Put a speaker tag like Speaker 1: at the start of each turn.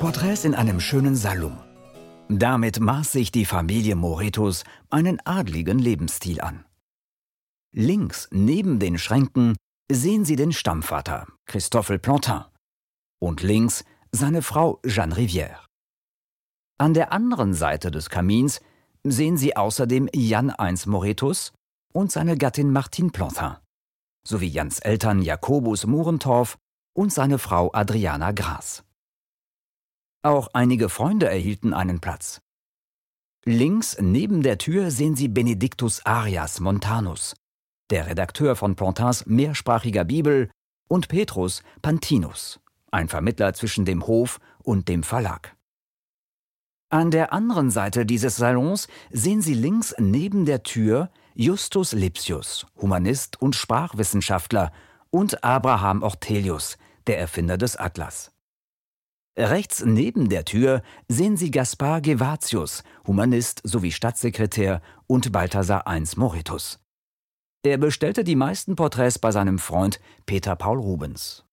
Speaker 1: Porträts in einem schönen Salon. Damit maß sich die Familie Moretus einen adligen Lebensstil an. Links neben den Schränken sehen Sie den Stammvater, Christoffel Plantin, und links seine Frau Jeanne Rivière. An der anderen Seite des Kamins sehen Sie außerdem Jan I Moretus und seine Gattin Martine Plantin, sowie Jans Eltern Jakobus Murentorf und seine Frau Adriana Gras. Auch einige Freunde erhielten einen Platz. Links neben der Tür sehen Sie Benedictus Arias Montanus, der Redakteur von Plantins mehrsprachiger Bibel, und Petrus Pantinus, ein Vermittler zwischen dem Hof und dem Verlag. An der anderen Seite dieses Salons sehen Sie links neben der Tür Justus Lipsius, Humanist und Sprachwissenschaftler, und Abraham Ortelius, der Erfinder des Atlas. Rechts neben der Tür sehen Sie Gaspar Gevatius, Humanist sowie Stadtsekretär, und Balthasar I. Moretus. Er bestellte die meisten Porträts bei seinem Freund Peter Paul Rubens.